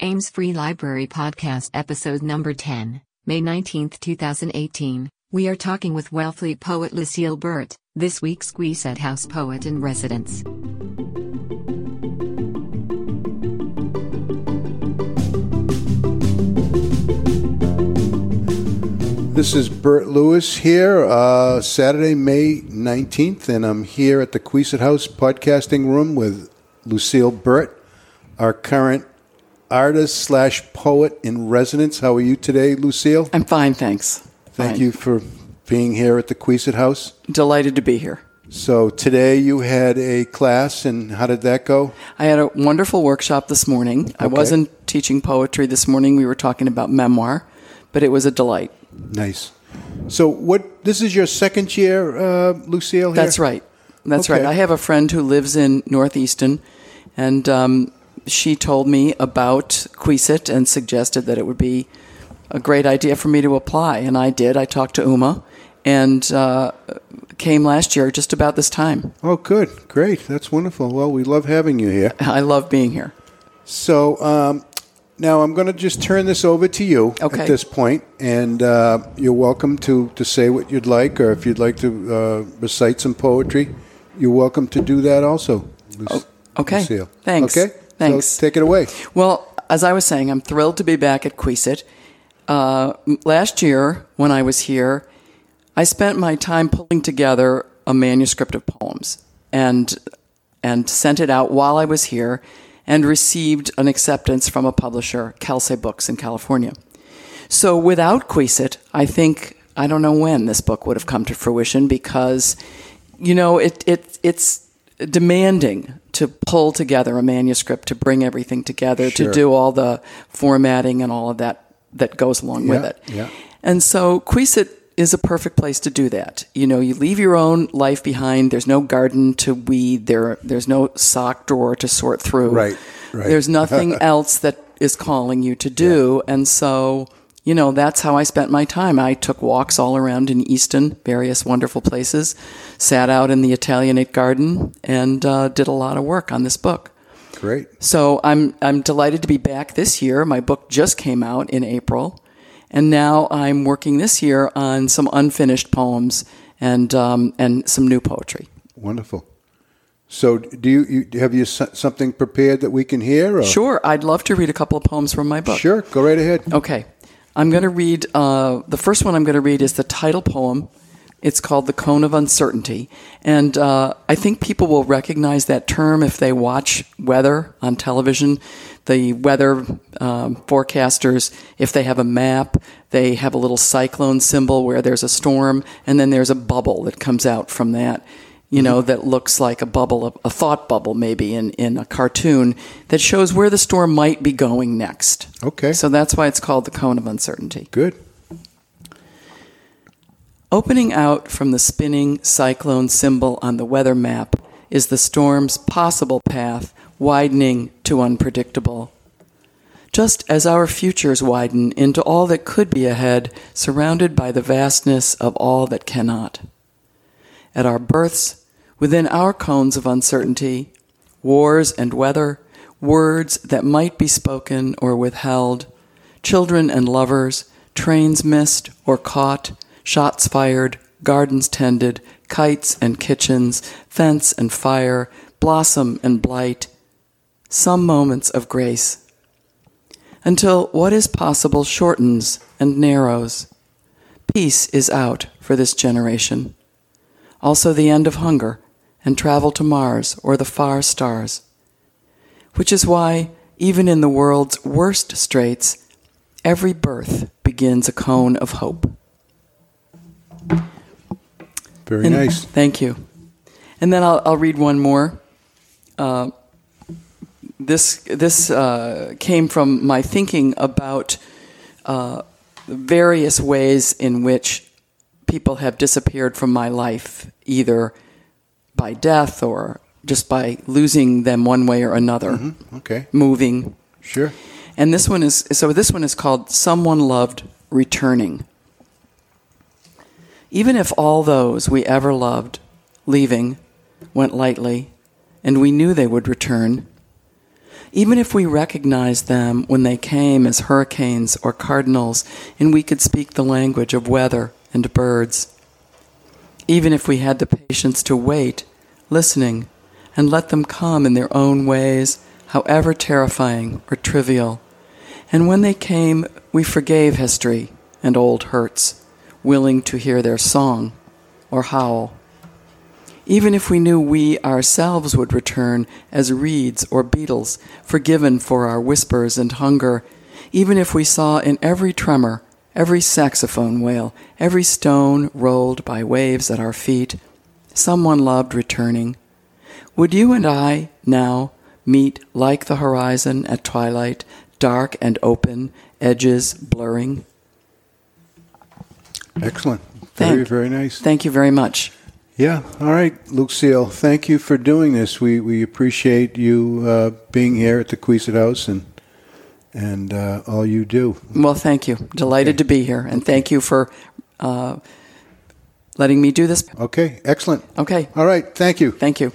Ames Free Library Podcast, episode number 10, May 19, 2018. We are talking with Wellfleet poet Lucile Burt, this week's Queset House poet in residence. This is Burt Lewis here, uh, Saturday, May 19th, and I'm here at the Queset House podcasting room with Lucile Burt, our current artist slash poet in residence. How are you today, Lucile? I'm fine, thanks. Thank Fine. you for being here at the Queset House. Delighted to be here. So today you had a class, and how did that go? I had a wonderful workshop this morning. I wasn't teaching poetry this morning. We were talking about memoir, but it was a delight. Nice. So what? This is your second year, uh, Lucile. Here? That's right. That's Okay. right. I have a friend who lives in North Easton, and um, she told me about Queset and suggested that it would be a great idea for me to apply, and I did. I talked to Uma, and uh, came last year just about this time. Oh, good, great. That's wonderful. Well, we love having you here. I love being here. So um, now I'm going to just turn this over to you Okay. at this point, and uh, you're welcome to, to say what you'd like, or if you'd like to uh, recite some poetry, you're welcome to do that also. Luc- okay. Lucile. Thanks. Okay. Thanks. So take it away. Well, as I was saying, I'm thrilled to be back at Queset. Uh, last year, when I was here, I spent my time pulling together a manuscript of poems and and sent it out while I was here, and received an acceptance from a publisher, Kelsey Books in California. So without Queset, I think I don't know when this book would have come to fruition because, you know, it it it's demanding to pull together a manuscript to bring everything together Sure. to do all the formatting and all of that that goes along with it. yeah. And so Queset is a perfect place to do that. You know, you leave your own life behind. There's no garden to weed. There, there's no sock drawer to sort through. Right, right. There's nothing else that is calling you to do. And so, you know, that's how I spent my time. I took walks all around in Easton, various wonderful places, sat out in the Italianate garden, and uh, did a lot of work on this book. Great. So I'm I'm delighted to be back this year. My book just came out in April, and now I'm working this year on some unfinished poems and um, and some new poetry. Wonderful. So do you, you have you something prepared that we can hear? Or? Sure, I'd love to read a couple of poems from my book. Sure. Go right ahead. Okay, I'm going to read. Uh, the first one I'm going to read is the title poem. It's called "The Cone of Uncertainty," and uh, I think people will recognize that term if they watch weather on television. The weather um, forecasters, if they have a map, they have a little cyclone symbol where there's a storm, and then there's a bubble that comes out from that. You know, mm-hmm. that looks like a bubble, a thought bubble, maybe in, in a cartoon that shows where the storm might be going next. Okay. So that's why it's called the cone of uncertainty. Good. Opening out from the spinning cyclone symbol on the weather map is the storm's possible path, widening to unpredictable. Just as our futures widen into all that could be ahead, surrounded by the vastness of all that cannot. At our births, within our cones of uncertainty, wars and weather, words that might be spoken or withheld, children and lovers, trains missed or caught, shots fired, gardens tended, kites and kitchens, fence and fire, blossom and blight, some moments of grace. Until what is possible shortens and narrows. Peace is out for this generation. Also, the end of hunger and travel to Mars or the far stars. Which is why, even in the world's worst straits, every birth begins a cone of hope. Very And- nice. Thank you. And then I'll, I'll read one more. Uh, this this uh, came from my thinking about uh, various ways in which people have disappeared from my life, either by death or just by losing them one way or another, mm-hmm. Okay. moving. Sure. And this one is so. This one is called "Someone Loved Returning." Even if all those we ever loved, leaving, went lightly, and we knew they would return, even if we recognized them when they came as hurricanes or cardinals, and we could speak the language of weather and birds. Even if we had the patience to wait, listening, and let them come in their own ways, however terrifying or trivial. And when they came, we forgave history and old hurts, willing to hear their song or howl even if we knew we ourselves would return as reeds or beetles, forgiven for our whispers and hunger, even if we saw in every tremor, every saxophone wail, every stone rolled by waves at our feet, someone loved returning, would you and I now meet like the horizon at twilight, dark and open, edges blurring? Excellent. Very, Thank- very nice. Thank you very much. Yeah. All right, Lucile. Thank you for doing this. We we appreciate you uh, being here at the Queset House and and uh, all you do. Well, thank you. Delighted to be here, and thank you for uh, letting me do this. Okay. Excellent. Okay, All right. Thank you. thank you.